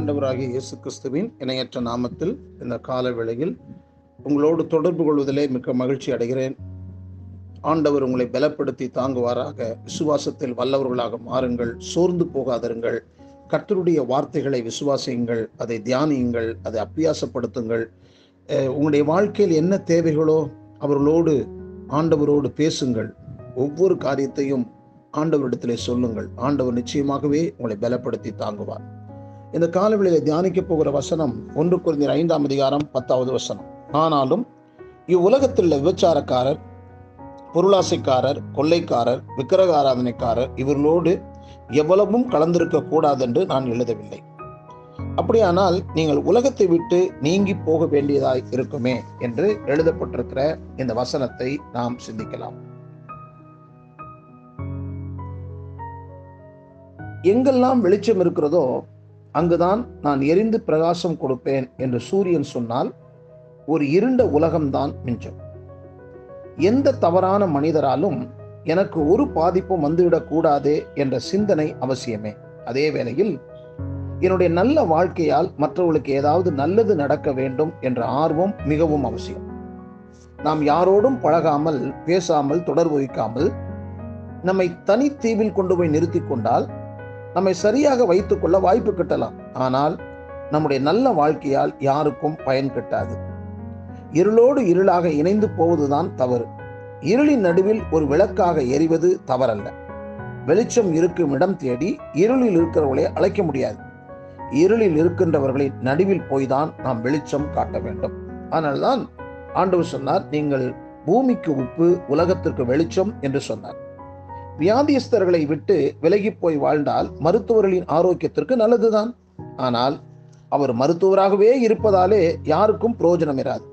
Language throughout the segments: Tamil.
ஆண்டவராகிய இயேசு கிறிஸ்துவின் இணையற்ற நாமத்தில் இந்த கால வேளையில் உங்களோடு தொடர்பு கொள்வதிலே மிக்க மகிழ்ச்சி அடைகிறேன். ஆண்டவர் உங்களை பலப்படுத்தி தாங்குவாராக. விசுவாசத்தில் வல்லவர்களாக மாறுங்கள். சோர்ந்து போகாதிருங்கள். கர்த்தருடைய வார்த்தைகளை விசுவாசியுங்கள். அதை தியானியுங்கள். அதை அப்பியாசப்படுத்துங்கள் உங்களுடைய வாழ்க்கையில் என்ன தேவைகளோ அவர்களோடு ஆண்டவரோடு பேசுங்கள். ஒவ்வொரு காரியத்தையும் ஆண்டவரிடத்திலே சொல்லுங்கள். ஆண்டவர் நிச்சயமாகவே உங்களை பலப்படுத்தி தாங்குவார். இந்த காலவெளியில் தியானிக்க போகிற வசனம் ஒன்று குறைந்த ஐந்தாம் அதிகாரம் பத்தாவது வசனம். ஆனாலும் இவ்வுலகத்தில் உள்ள விபச்சாரக்காரர் பொருளாசைக்காரர் கொள்ளைக்காரர் விக்கிரக ஆராதனைக்காரர் இவர்களோடு எவ்வளவும் கலந்திருக்க கூடாதென்று நான் எழுதவில்லை. அப்படியானால் நீங்கள் உலகத்தை விட்டு நீங்கி போக வேண்டியதாய் இருக்குமே என்று எழுதப்பட்டிருக்கிற இந்த வசனத்தை நாம் சிந்திக்கலாம். எங்கெல்லாம் வெளிச்சம் இருக்கிறதோ அங்குதான் நான் எரிந்து பிரகாசம் கொடுப்பேன் என்று சூரியன் சொன்னால் ஒரு இருண்ட உலகம்தான் மிஞ்சம். எந்த தவறான மனிதராலும் எனக்கு ஒரு பாதிப்பும் வந்துவிடக்கூடாது என்ற சிந்தனை அவசியமே. அதே வேளையில் என்னுடைய நல்ல வாழ்க்கையால் மற்றவர்களுக்கு ஏதாவது நல்லது நடக்க வேண்டும் என்ற ஆர்வம் மிகவும் அவசியம். நாம் யாரோடும் பழகாமல் பேசாமல் தொடர்பு வைக்காமல் நம்மை தனித்தீவில் கொண்டு போய் நிறுத்தி கொண்டால் நம்மை சரியாக வைத்துக் கொள்ள வாய்ப்பு கிட்டலாம். ஆனால் நம்முடைய நல்ல வாழ்க்கையால் யாருக்கும் பயன் கிட்டாது. இருளோடு இருளாக இணைந்து போவதுதான் தவறு. இருளின் நடுவில் ஒரு விளக்காக எரிவது தவறல்ல. வெளிச்சம் இருக்கும் இடம் தேடி இருளில் இருக்கிறவர்களை அழைக்க முடியாது. இருளில் இருக்கின்றவர்களின் நடுவில் போய்தான் நாம் வெளிச்சம் காட்ட வேண்டும். அதனால்தான் ஆண்டவர் சொன்னார் நீங்கள் பூமிக்கு உப்பு உலகத்திற்கு வெளிச்சம் என்று சொன்னார். வியாதியஸ்தர்களை விட்டு விலகி போய் வாழ்ந்தால் மருத்துவர்களின் ஆரோக்கியத்திற்கு நல்லதுதான். ஆனால் அவர் மருத்துவராகவே இருப்பதாலே யாருக்கும் பிரயோஜனம் இராது.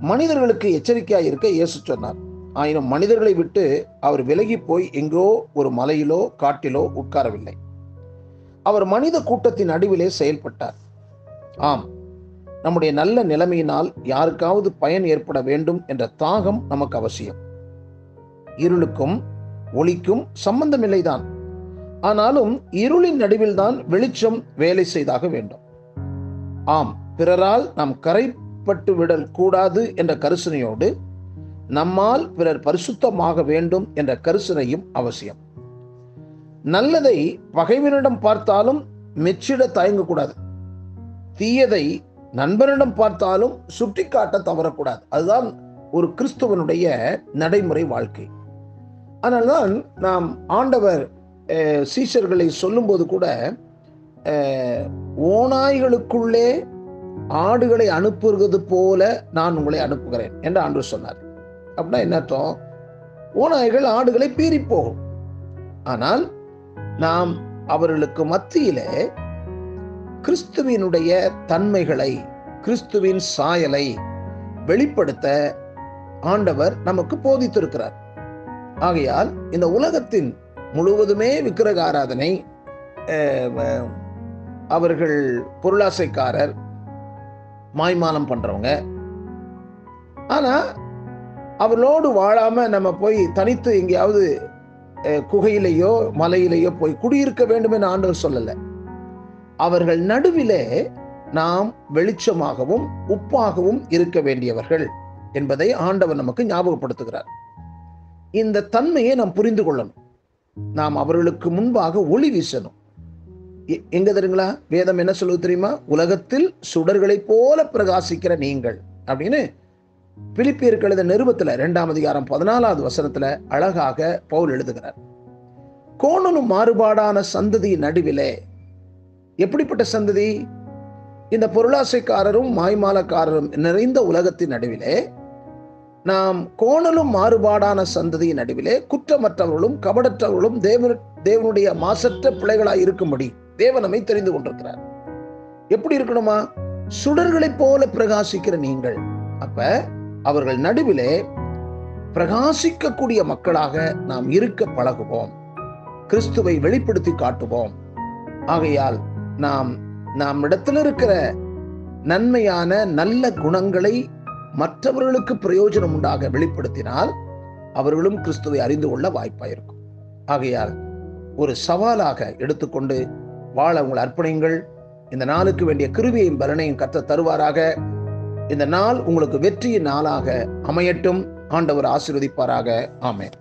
மனிதர்களுக்கு எச்சரிக்கையாக இருக்க இயேசு சொன்னார். ஆயினும் மனிதர்களை விட்டு அவர் விலகி போய் எங்கோ ஒரு மலையிலோ காட்டிலோ உட்காரவில்லை. அவர் மனித கூட்டத்தின் நடுவிலே செயல்பட்டார். ஆம் நம்முடைய நல்ல நிலைமையினால் யாருக்காவது பயன் ஏற்பட வேண்டும் என்ற தாகம் நமக்கு அவசியம். இருளுக்கும் ஒளிக்கும் சம்பந்தமில்லைதான் ஆனாலும் இருளின் நடுவில் தான் வெளிச்சம் வேலை செய்தாக வேண்டும். ஆம் பிறரால் நாம் கரைப்பட்டு விடல் கூடாது என்ற கருசனையோடு நம்மால் பிறர் பரிசுத்தமாக வேண்டும் என்ற கருசனையும் அவசியம். நல்லதை பகைவனிடம் பார்த்தாலும் மெச்சிட தயங்கக்கூடாது. தீயதை நண்பனிடம் பார்த்தாலும் சுட்டிக்காட்ட தவறக்கூடாது. அதுதான் ஒரு கிறிஸ்துவனுடைய நடைமுறை வாழ்க்கை. அதனால்தான் நாம் ஆண்டவர் சீஷர்களை சொல்லும்போது கூட ஓநாய்களுக்குள்ளே ஆடுகளை அனுப்புகிறது போல நான் உங்களை அனுப்புகிறேன் என்று ஆண்டு சொன்னார். அப்படின்னா என்ன அர்த்தம்? ஓநாய்கள் ஆடுகளை பீறி போகும். ஆனால் நாம் அவர்களுக்கு மத்தியிலே கிறிஸ்துவினுடைய தன்மைகளை கிறிஸ்துவின் சாயலை வெளிப்படுத்த ஆண்டவர் நமக்கு போதித்திருக்கிறார். ஆகையால் இந்த உலகத்தின் முழுவதுமே விக்கிரக ஆராதனை அவர்கள் பொருளாசைக்காரர் மாய்மானம் பண்றவங்க. ஆனா அவர்களோடு வாழாம நம்ம போய் தனித்து எங்கேயாவது குகையிலேயோ மலையிலேயோ போய் குடியிருக்க வேண்டும் என்று ஆண்டவர் சொல்லல. அவர்கள் நடுவிலே நாம் வெளிச்சமாகவும் உப்பாகவும் இருக்க வேண்டியவர்கள் என்பதை ஆண்டவர் நமக்கு ஞாபகப்படுத்துகிறார். இந்த தன்மையை நாம் புரிந்து கொள்ளணும். நாம் அவர்களுக்கு முன்பாக ஒளி வீசணும். எங்க தெரியுங்களா? வேதம் என்ன சொல்லுவது தெரியுமா? உலகத்தில் சுடர்களைப் போல பிரகாசிக்கிற நீங்கள். அப்படின்னு பிலிப்பியருக்கு எழுத நிருபத்துல இரண்டாம் அதிகாரம் பதினாலாவது வசனத்துல அழகாக பவுல் எழுதுகிறார். கோணலும் மாறுபாடான சந்ததி நடுவிலே. எப்படிப்பட்ட சந்ததி? இந்த பொருளாசைக்காரரும் மாய்மாலக்காரரும் நிறைந்த உலகத்தின் நடுவிலே நாம் கோணலும் மாறுபாடான சந்ததியின் நடுவிலே குற்றமற்றவர்களும் கபடற்றவர்களும் தேவ தேவனுடைய மாசற்ற பிள்ளைகளாய் இருக்கும்படி தேவனமை தெரிந்து கொண்டிருக்கிறார். எப்படி இருக்கணுமா? சுடர்களைப் போல பிரகாசிக்கிற நீங்கள். அப்ப அவர்கள் நடுவிலே பிரகாசிக்கக்கூடிய மக்களாக நாம் இருக்க பழகுவோம். கிறிஸ்துவை வெளிப்படுத்தி காட்டுவோம். ஆகையால் நாம் நாம் இடத்துல இருக்கிற நன்மையான நல்ல குணங்களை மற்றவர்களுக்கு பிரயோஜனம் உண்டாக வெளிப்படுத்தினால் அவர்களும் கிறிஸ்துவை அறிந்து கொள்ள வாய்ப்பாயிருக்கும் ஆகையால் ஒரு சவாலாக எடுத்துக்கொண்டு வாழ உங்கள் அர்ப்பணிங்கள் இந்த நாளுக்கு வேண்டிய கிருவியையும் பலனையும் கத்த தருவாராக. இந்த நாள் உங்களுக்கு வெற்றியின் நாளாக அமையட்டும். ஆண்டவர் ஆசீர்வதிப்பாராக. ஆமேன்.